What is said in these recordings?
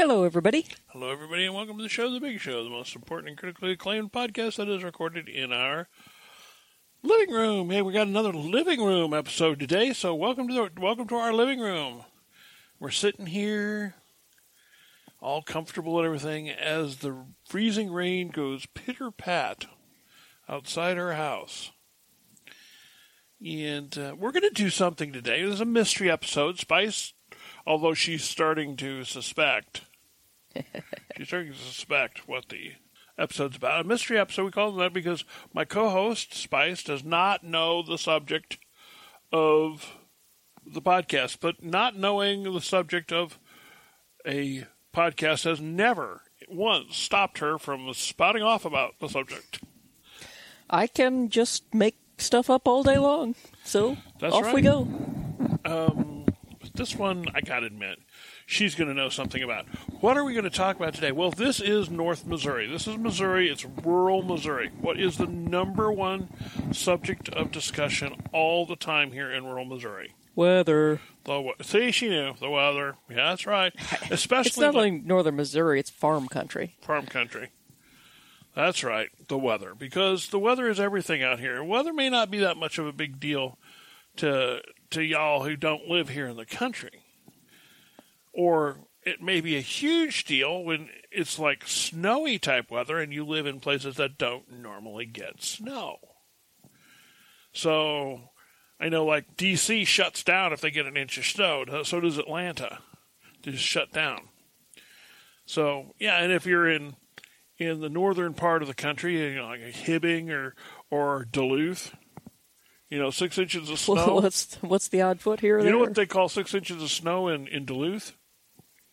Hello, everybody. Hello, everybody, and welcome to the show, The Big Show, the most important and critically acclaimed podcast that is recorded in our living room. Hey, we got another living room episode today, so welcome to the, welcome to our living room. We're sitting here, all comfortable and everything, as the freezing rain goes pitter pat outside our house. And uh, we're going to do something today. There's a mystery episode. Spice, although she's starting to suspect, she's starting to suspect what the episode's about. A mystery episode, we call it that because my co host, Spice, does not know the subject of the podcast. But not knowing the subject of a podcast has never once stopped her from spouting off about the subject. I can just make stuff up all day long. So That's off right. we go. Um, this one, I gotta admit, she's going to know something about. What are we going to talk about today? Well, this is North Missouri. This is Missouri. It's rural Missouri. What is the number one subject of discussion all the time here in rural Missouri? Weather. The see, she knew the weather. Yeah, that's right. Especially It's not like only northern Missouri, it's farm country. farm country. That's right, the weather, because the weather is everything out here. Weather may not be that much of a big deal to to y'all who don't live here in the country, or it may be a huge deal when it's like snowy type weather and you live in places that don't normally get snow. So, I know like DC shuts down if they get an inch of snow. So does Atlanta. They just shut down. So yeah, and if you're in in the northern part of the country, you know, like Hibbing or or Duluth, you know, six inches of snow. what's what's the odd foot here? you know what they call six inches of snow in in Duluth?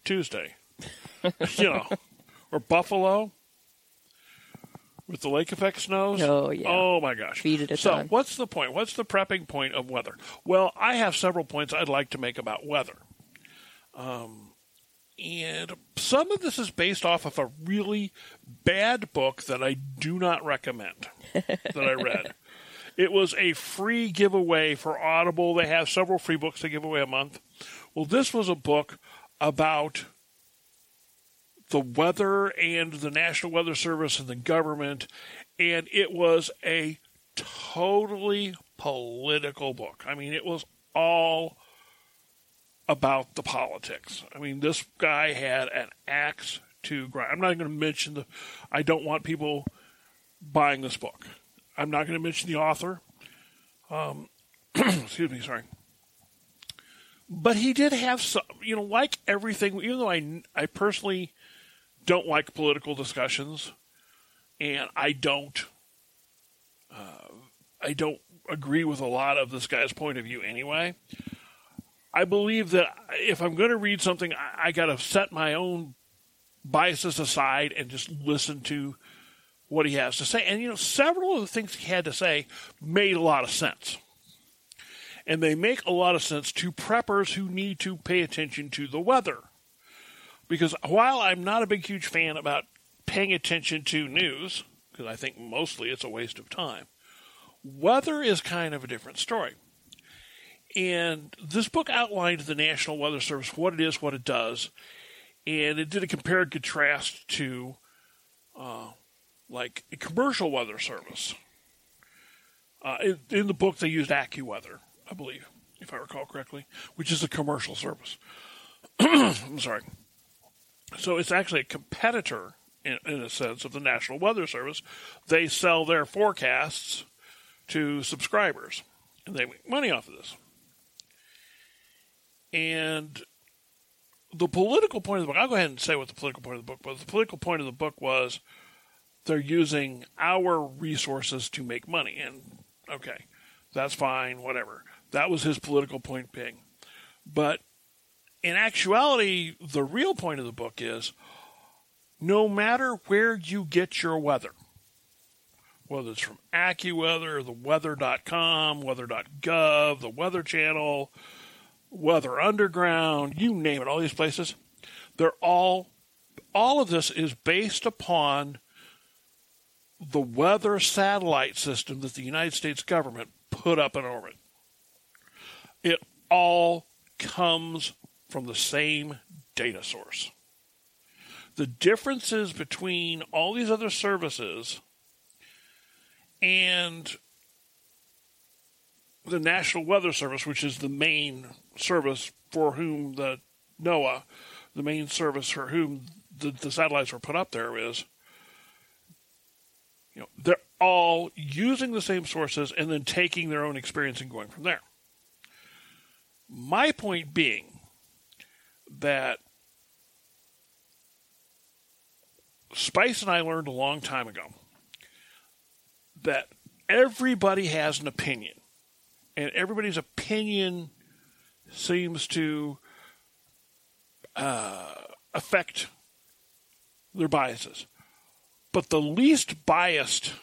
Tuesday. you know, or Buffalo with the lake effect snows. Oh, yeah. Oh my gosh. Feet at a so time. what's the point? What's the prepping point of weather? Well, I have several points I'd like to make about weather. Um, and some of this is based off of a really bad book that I do not recommend that I read. It was a free giveaway for Audible. They have several free books they give away a month. Well, this was a book about the weather and the National Weather Service and the government, and it was a totally political book. I mean, it was all about the politics. I mean, this guy had an axe to grind. I'm not going to mention the. I don't want people buying this book. I'm not going to mention the author. Um, excuse me, sorry. But he did have some, you know, like everything. Even though I, I personally don't like political discussions, and I don't, uh, I don't agree with a lot of this guy's point of view anyway. I believe that if I'm going to read something, I, I got to set my own biases aside and just listen to what he has to say. And, you know, several of the things he had to say made a lot of sense. And they make a lot of sense to preppers who need to pay attention to the weather. Because while I'm not a big, huge fan about paying attention to news, because I think mostly it's a waste of time, weather is kind of a different story. And this book outlined the National Weather Service, what it is, what it does, and it did a compare and contrast to, uh, like a commercial weather service. Uh, in, in the book, they used AccuWeather, I believe, if I recall correctly, which is a commercial service. I'm sorry. So it's actually a competitor, in, in a sense, of the National Weather Service. They sell their forecasts to subscribers, and they make money off of this. And the political point of the book, I'll go ahead and say what the political point of the book was. The political point of the book was they're using our resources to make money. And okay, that's fine, whatever. That was his political point being. But in actuality, the real point of the book is no matter where you get your weather, whether it's from AccuWeather, the weather.com, weather.gov, the Weather Channel, Weather Underground, you name it, all these places, they're all, all of this is based upon the weather satellite system that the United States government put up in orbit. All comes from the same data source. the differences between all these other services and the National Weather Service, which is the main service for whom the NOAA, the main service for whom the, the satellites were put up there is, you know, they're all using the same sources and then taking their own experience and going from there. My point being that Spice and I learned a long time ago that everybody has an opinion, and everybody's opinion seems to uh, affect their biases. But the least biased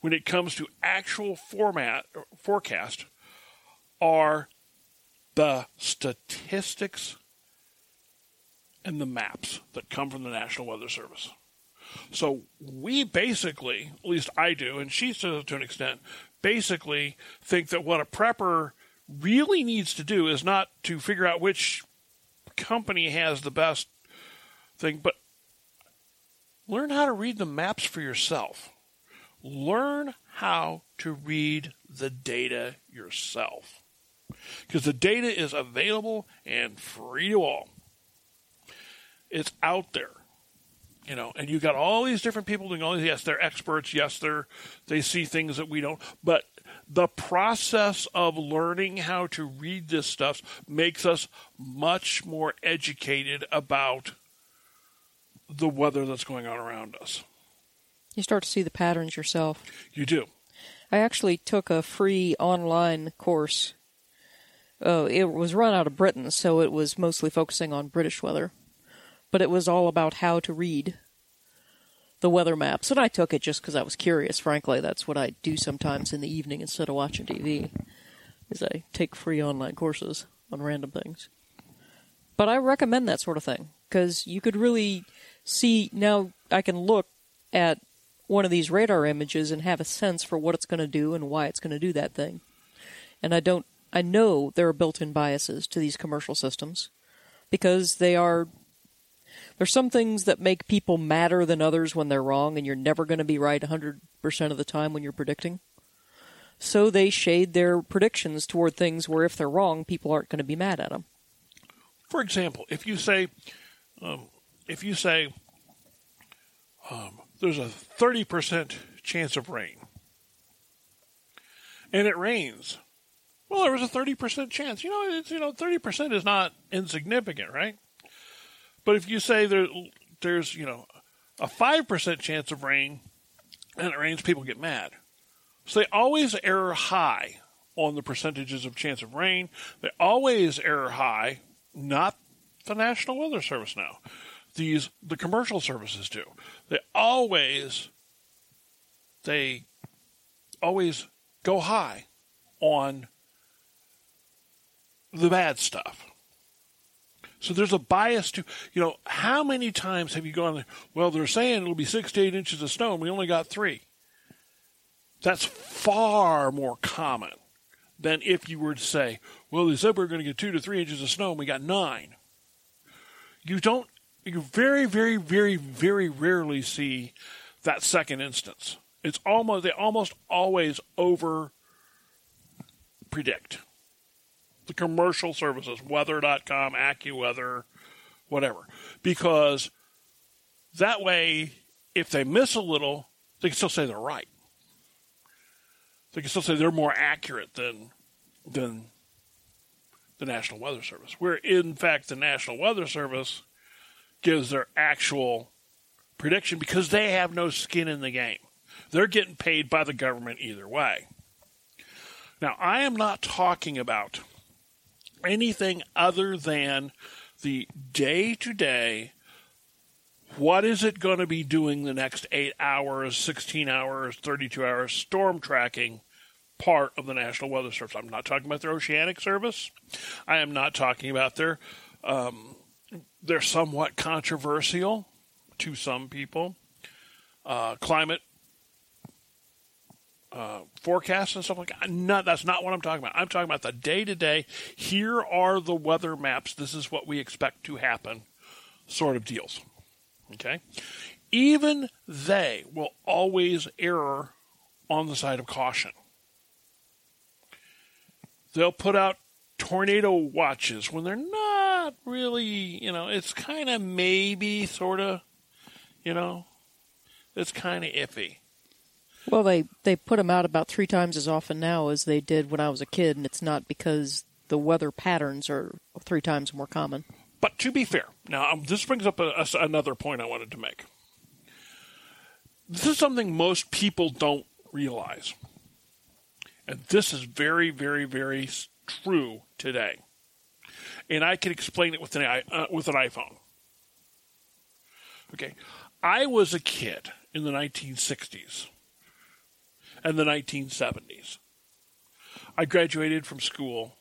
when it comes to actual format forecast are the statistics and the maps that come from the National Weather Service. So we basically, at least I do, and she does to an extent, basically think that what a prepper really needs to do is not to figure out which company has the best thing, but learn how to read the maps for yourself. Learn how to read the data yourself. Because the data is available and free to all. It's out there you know, and you got all these different people doing all these. Yes, they're experts. Yes, they're they see things that we don't. But the process of learning how to read this stuff makes us much more educated about the weather that's going on around us. You start to see the patterns yourself. You do. I actually took a free online course. Oh, it was run out of Britain, so it was mostly focusing on British weather but it was all about how to read the weather maps. And I took it just because I was curious. Frankly, that's what I do sometimes in the evening instead of watching TV. Is I take free online courses on random things. But I recommend that sort of thing because you could really see now. I can look at one of these radar images and have a sense for what it's going to do and why it's going to do that thing. And I don't. I know there are built-in biases to these commercial systems because they are there's some things that make people madder than others when they're wrong, and you're never going to be right 100% of the time when you're predicting. So they shade their predictions toward things where if they're wrong, people aren't going to be mad at them. For example, if you say, um, if you say, um, there's a 30% chance of rain, and it rains, well, there was a 30% chance. You know, it's, you know, 30% is not insignificant, right? But if you say there, there's, you know, a 5% chance of rain and it rains, people get mad. So they always err high on the percentages of chance of rain. They always err high, not the National Weather Service now. These the commercial services do. They always they always go high on the bad stuff. So there's a bias to, you know, how many times have you gone, well, they're saying it'll be six to eight inches of snow, and we only got three. That's far more common than if you were to say, well, they said we are going to get two to three inches of snow, and we got nine. You don't, you very, very, very, very rarely see that second instance. It's almost, they almost always over predict the commercial services, weather.com, AccuWeather, whatever. Because that way, if they miss a little, they can still say they're right. They can still say they're more accurate than than the National Weather Service. Where in fact the National Weather Service gives their actual prediction because they have no skin in the game. They're getting paid by the government either way. Now, I am not talking about anything other than the day to day what is it going to be doing the next eight hours, 16 hours, 32 hours storm tracking part of the National Weather Service? I'm not talking about their oceanic service. I am not talking about their, um, they're somewhat controversial to some people. Uh, climate uh, forecasts and stuff like that. Not, that's not what I'm talking about. I'm talking about the day to day. Here are the weather maps. This is what we expect to happen, sort of deals. Okay? Even they will always err on the side of caution. They'll put out tornado watches when they're not really, you know, it's kind of maybe, sort of, you know, it's kind of iffy. Well, they they put them out about three times as often now as they did when I was a kid, and it's not because the weather patterns are three times more common. But to be fair, now um, this brings up a, a, another point I wanted to make. This is something most people don't realize. And this is very, very, very true today. And I can explain it with an, uh, with an iPhone. Okay. I was a kid in the 1960s and the 1970s. I graduated from school,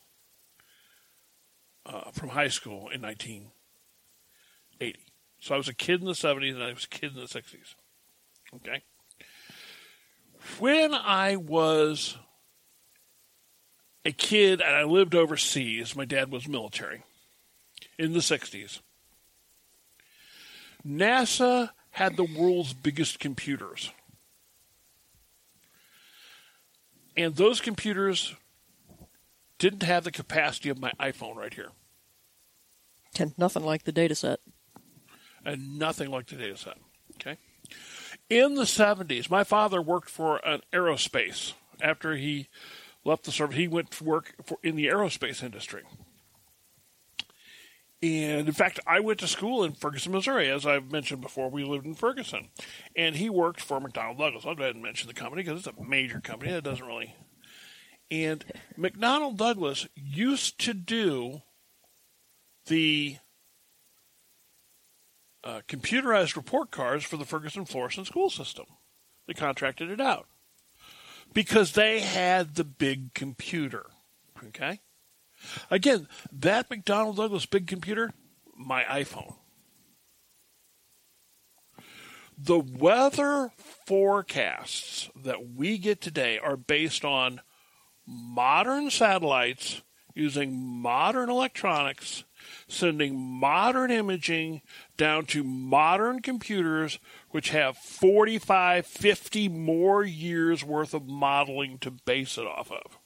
uh, from high school in 1980. So I was a kid in the 70s and I was a kid in the 60s. Okay. When I was a kid and I lived overseas, my dad was military in the 60s. NASA had the world's biggest computers. And those computers didn't have the capacity of my iPhone right here. And nothing like the data set. And nothing like the data set. Okay. In the 70s, my father worked for an aerospace. After he left the service, he went to work for, in the aerospace industry. And in fact, I went to school in Ferguson, Missouri. As I've mentioned before, we lived in Ferguson. And he worked for McDonnell Douglas. I'll go ahead and mention the company because it's a major company that doesn't really. And McDonnell Douglas used to do the uh, computerized report cards for the Ferguson Florissant school system. They contracted it out because they had the big computer. Okay? Again, that McDonnell Douglas big computer, my iPhone. The weather forecasts that we get today are based on modern satellites using modern electronics sending modern imaging down to modern computers, which have 45, 50 more years worth of modeling to base it off of.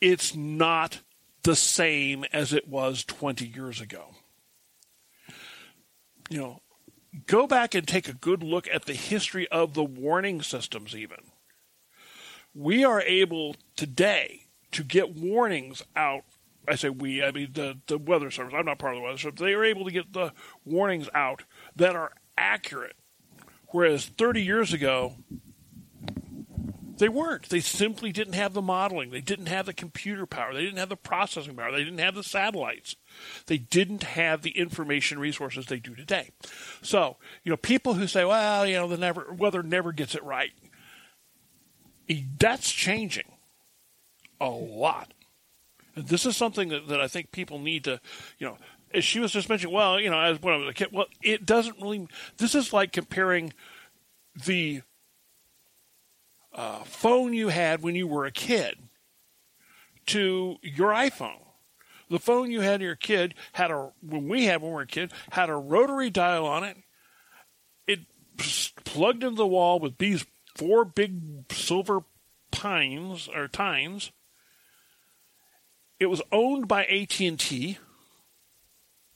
It's not the same as it was 20 years ago. You know, go back and take a good look at the history of the warning systems, even. We are able today to get warnings out I say we, I mean the, the weather service. I'm not part of the weather service. They are able to get the warnings out that are accurate. Whereas 30 years ago, they weren't. They simply didn't have the modeling. They didn't have the computer power. They didn't have the processing power. They didn't have the satellites. They didn't have the information resources they do today. So, you know, people who say, well, you know, the never, weather never gets it right, that's changing a lot. This is something that, that I think people need to, you know, as she was just mentioning, well, you know, as when I was a kid, well, it doesn't really, this is like comparing the uh, phone you had when you were a kid to your iPhone. The phone you had when you were a kid had a, when we had when we were a kid, had a rotary dial on it. It plugged into the wall with these four big silver pines or tines it was owned by AT and T,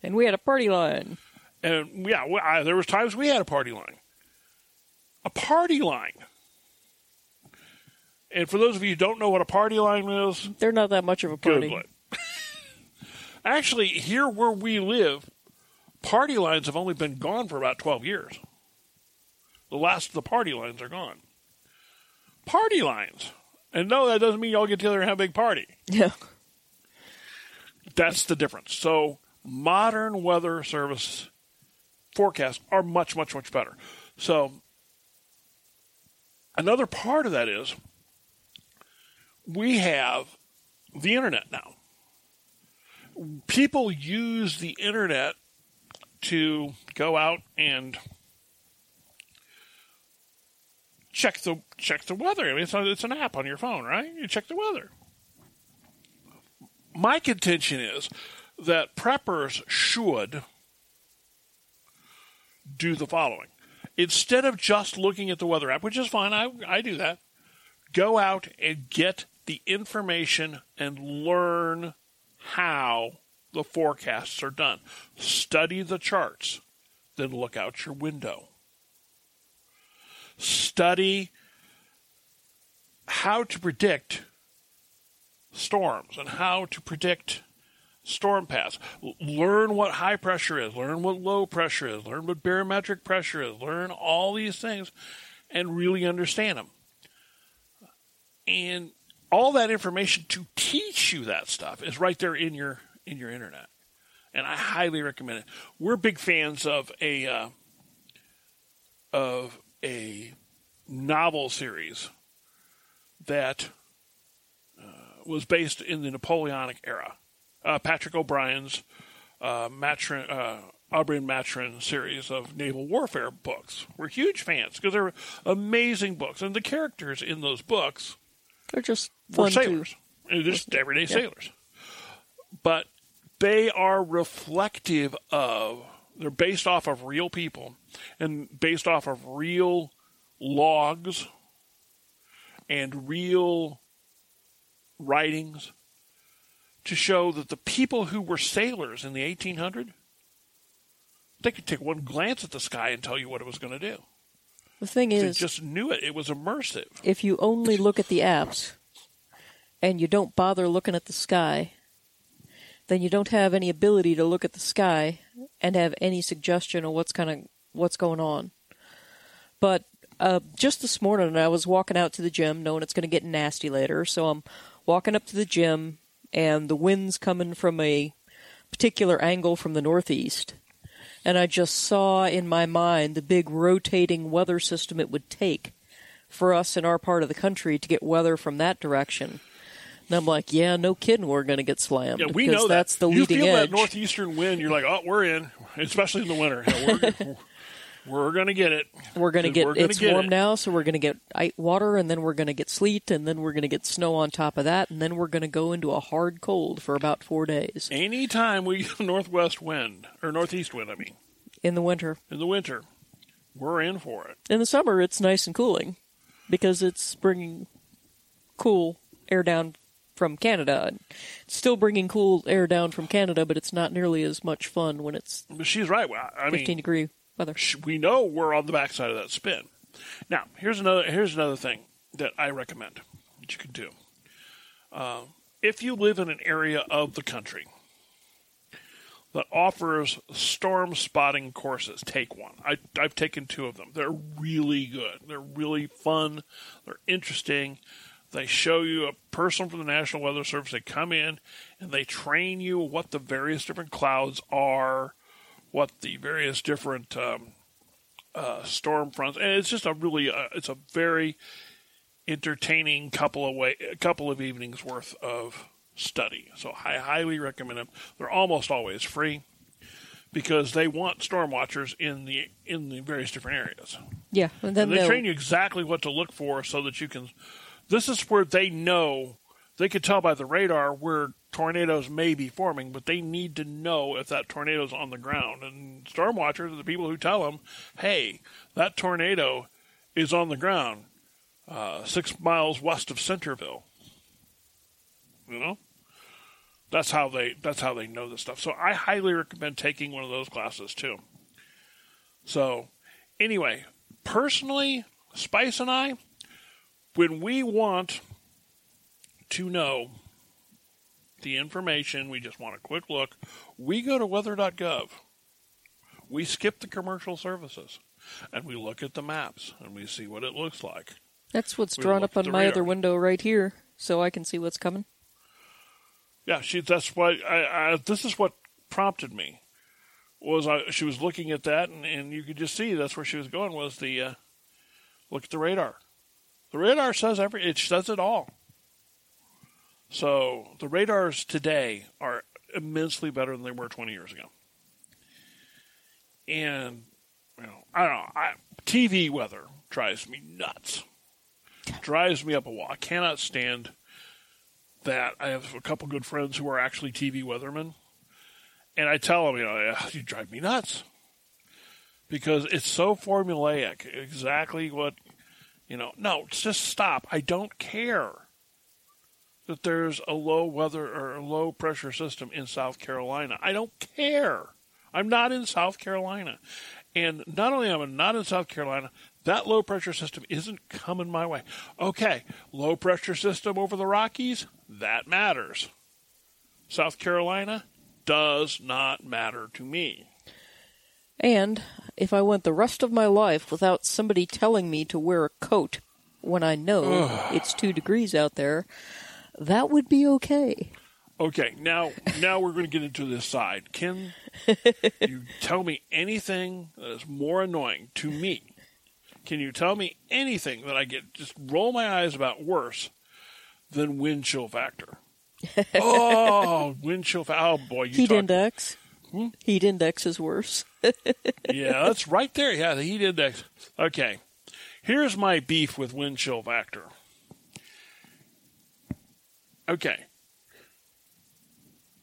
and we had a party line. And yeah, I, there was times we had a party line. A party line. And for those of you who don't know what a party line is, they're not that much of a party. Google it. Actually, here where we live, party lines have only been gone for about 12 years. The last of the party lines are gone. Party lines. And no, that doesn't mean y'all get together and have a big party. Yeah. That's the difference. So modern weather service forecasts are much, much, much better. So another part of that is we have the internet now. People use the internet to go out and check the check the weather. I mean, it's, it's an app on your phone, right? You check the weather my contention is that preppers should do the following. Instead of just looking at the weather app, which is fine, I, I do that, go out and get the information and learn how the forecasts are done. Study the charts, then look out your window. Study how to predict storms and how to predict storm paths. Learn what high pressure is, learn what low pressure is, learn what barometric pressure is, learn all these things and really understand them. And all that information to teach you that stuff is right there in your in your internet. And I highly recommend it. We're big fans of a uh, of a novel series that uh, was based in the Napoleonic era. Uh, Patrick O'Brian's uh, Maturin, uh, Aubrey and Maturin series of naval warfare books. We're huge fans because they're amazing books, and the characters in those books They're just were sailors, They're just everyday Yeah. sailors. But they are reflective of. They're based off of real people, and based off of real logs and real writings to show that the people who were sailors in the 1800 they could take one glance at the sky and tell you what it was going to do. The thing They is, just knew it. It was immersive. if you only look at the apps and you don't bother looking at the sky, then you don't have any ability to look at the sky and have any suggestion of what's kind of what's going on. But uh, just this morning, I was walking out to the gym, knowing it's going to get nasty later. So I'm walking up to the gym, and the wind's coming from a particular angle from the northeast. And I just saw in my mind the big rotating weather system it would take for us in our part of the country to get weather from that direction. And I'm like, yeah, no kidding, we're going to get slammed. Yeah, we because know that. that's the you leading feel that northeastern wind, you're like, oh, we're in, especially in the winter. Yeah, we're we're going to get it. we're going to get we're gonna it's get warm it. now, so we're going to get ice water, and then we're going to get sleet, and then we're going to get snow on top of that, and then we're going to go into a hard cold for about four days Anytime we get a northwest wind or northeast wind, I mean, in the winter. in the winter, we're in for it. In the summer, it's nice and cooling because it's bringing cool air down from Canada. And It's still bringing cool air down from Canada, but it's not nearly as much fun when it's But she's right. Well, I 15 mean, degree weather. we know we're on the backside of that spin. Now, here's another here's another thing that I recommend that you can do. Uh, if you live in an area of the country that offers storm spotting courses, take one. I, I've taken two of them. They're really good. They're really fun. They're interesting. They show you a person from the National Weather Service. They come in and they train you what the various different clouds are, what the various different um, uh, storm fronts, and it's just a really, uh, it's a very entertaining couple of way, a couple of evenings worth of study. So I highly recommend them. They're almost always free because they want storm watchers in the in the various different areas. Yeah, and then And they they'll- train you exactly what to look for so that you can. This is where they know they could tell by the radar where tornadoes may be forming, but they need to know if that tornado's on the ground. And storm watchers are the people who tell them, "Hey, that tornado is on the ground, uh, six miles west of Centerville." You know, that's how they that's how they know this stuff. So I highly recommend taking one of those classes too. So, anyway, personally, Spice and I, when we want to know the information, we just want a quick look, we go to weather.gov. We skip the commercial services and we look at the maps and we see what it looks like. that's what's we drawn up on my radar. other window right here, so I can see what's coming. Yeah, she. That's why I, I. This is what prompted me. Was I? She was looking at that, and, and you could just see that's where she was going. Was the uh, look at the radar? The radar says every. It says it all. So the radars today are immensely better than they were 20 years ago. And you know, I don't know. I, TV weather drives me nuts. Drives me up a wall. I cannot stand that. I have a couple good friends who are actually TV weathermen, and I tell them, you know, "Yeah, you drive me nuts because it's so formulaic. Exactly what you know. No, just stop. I don't care that there's a low weather or a low pressure system in South Carolina. I don't care. I'm not in South Carolina. And not only am I not in South Carolina, that low pressure system isn't coming my way. Okay, low pressure system over the Rockies, that matters. South Carolina does not matter to me. And if I went the rest of my life without somebody telling me to wear a coat when I know it's two degrees out there, that would be okay. Okay, now now we're going to get into this side. Can you tell me anything that is more annoying to me? Can you tell me anything that I get just roll my eyes about worse than wind chill factor? oh, wind chill factor. Oh boy, you Heat talk- index. Hmm? Heat index is worse. yeah, that's right there. Yeah, the heat index. Okay. Here's my beef with wind chill factor. Okay.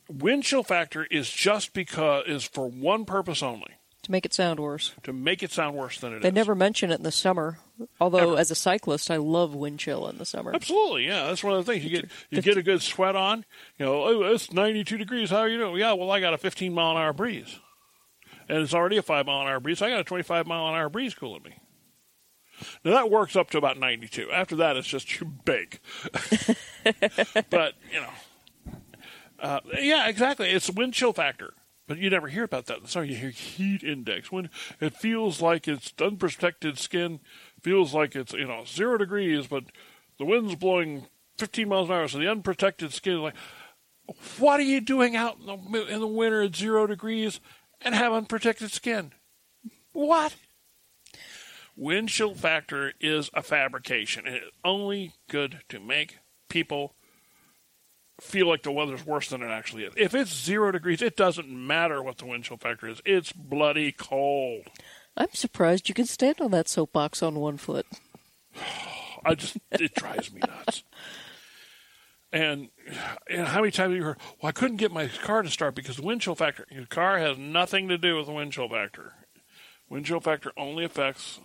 Wind chill factor is just because is for one purpose only, to make it sound worse. to make it sound worse than it is. They never mention it in the summer. Although, Ever. as a cyclist, I love wind chill in the summer. Absolutely, yeah. That's one of the things you get. You get a good sweat on. You know, oh, it's ninety-two degrees. How are you doing? Yeah, well, I got a fifteen mile an hour breeze, and it's already a five mile an hour breeze. So I got a twenty-five mile an hour breeze cooling me. Now that works up to about ninety-two. After that, it's just you bake. but you know, uh, yeah, exactly. It's wind chill factor. But you never hear about that. Sorry, you hear heat index. When it feels like it's unprotected skin, feels like it's you know zero degrees, but the wind's blowing 15 miles an hour, so the unprotected skin is like, what are you doing out in the in the winter at zero degrees and have unprotected skin? What? Wind chill factor is a fabrication, and it's only good to make people feel like the weather's worse than it actually is. If it's zero degrees, it doesn't matter what the wind chill factor is. It's bloody cold. I'm surprised you can stand on that soapbox on one foot. I just it drives me nuts. And and how many times have you heard? Well, I couldn't get my car to start because the wind chill factor. Your car has nothing to do with the wind chill factor. Wind chill factor only affects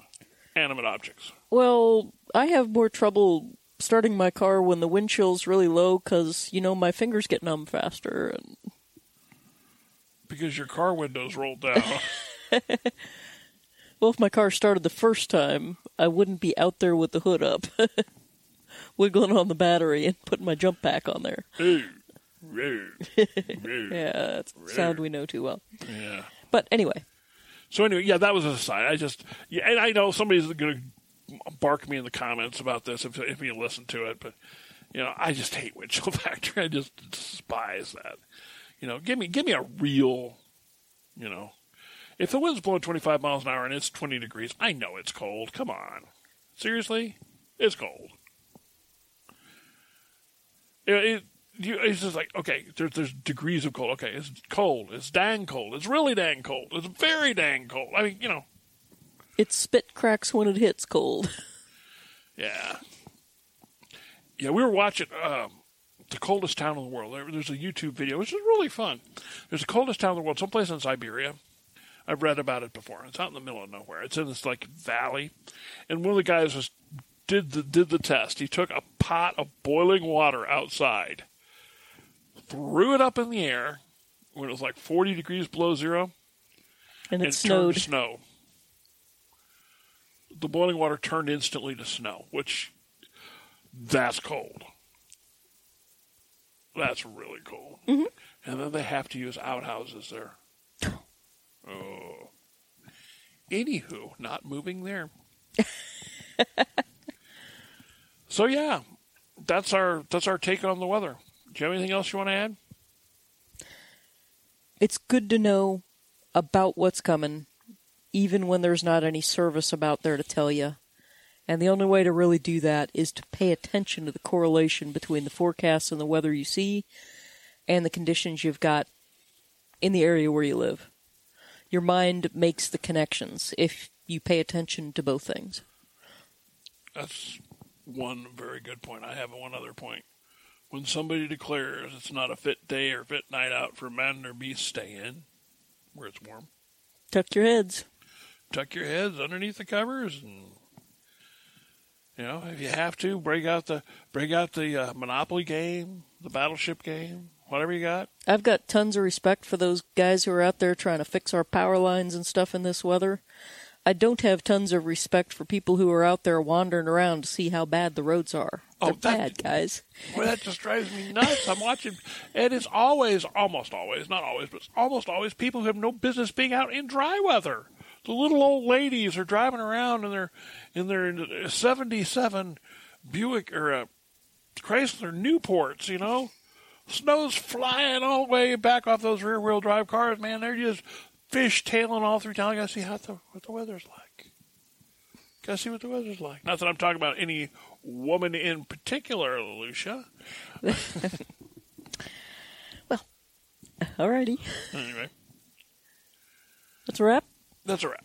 animate objects. Well, I have more trouble starting my car when the wind chill's really low because, you know, my fingers get numb faster. And Because your car windows rolled down. Well, if my car started the first time, I wouldn't be out there with the hood up, wiggling on the battery and putting my jump pack on there. Yeah, that's a sound we know too well. yeah. But anyway, So anyway, yeah, that was a aside. I just, yeah, and I know somebody's going to bark me in the comments about this if if you listen to it, but you know, I just hate wind chill factor. I just despise that. You know, give me give me a real, you know, if the wind's blowing twenty five miles an hour and it's twenty degrees, I know it's cold. Come on, seriously, it's cold. It, it, you, it's just like okay, there's there's degrees of cold. Okay, it's cold. It's dang cold. It's really dang cold. It's very dang cold. I mean, you know, it spit cracks when it hits cold. yeah, yeah. We were watching um, the coldest town in the world. There, there's a YouTube video, which is really fun. There's the coldest town in the world, someplace in Siberia. I've read about it before. It's out in the middle of nowhere. It's in this like valley, and one of the guys was did the did the test. He took a pot of boiling water outside, threw it up in the air when it was like 40 degrees below zero, And it and snowed. turned to snow. The boiling water turned instantly to snow, which that's cold. That's really cold. Mm-hmm. And then they have to use outhouses there. Oh. Anywho, not moving there. so yeah, that's our that's our take on the weather. Do you have anything else you want to add? It's good to know about what's coming, even when there's not any service about there to tell you. And the only way to really do that is to pay attention to the correlation between the forecasts and the weather you see and the conditions you've got in the area where you live. Your mind makes the connections if you pay attention to both things. That's one very good point. I have one other point. When somebody declares it's not a fit day or fit night out for man or beast, stay in where it's warm. Tuck your heads. tuck your heads underneath the covers, and you know if you have to, break out the break out the uh, Monopoly game, the Battleship game, whatever you got. I've got tons of respect for those guys who are out there trying to fix our power lines and stuff in this weather. I don't have tons of respect for people who are out there wandering around to see how bad the roads are. Oh, They're that- bad, guys. Well, that just drives me nuts. I'm watching, and it's always, almost always, not always, but almost always people who have no business being out in dry weather. The little old ladies are driving around in their in their '77 Buick or a Chrysler Newports, you know. Snow's flying all the way back off those rear wheel drive cars, man. They're just fish tailing all through town. I gotta see how the, what the weather's like. Gotta see what the weather's like. Not that I'm talking about any woman in particular, Lucia. Well, alrighty. Anyway, That's a wrap. that's a wrap.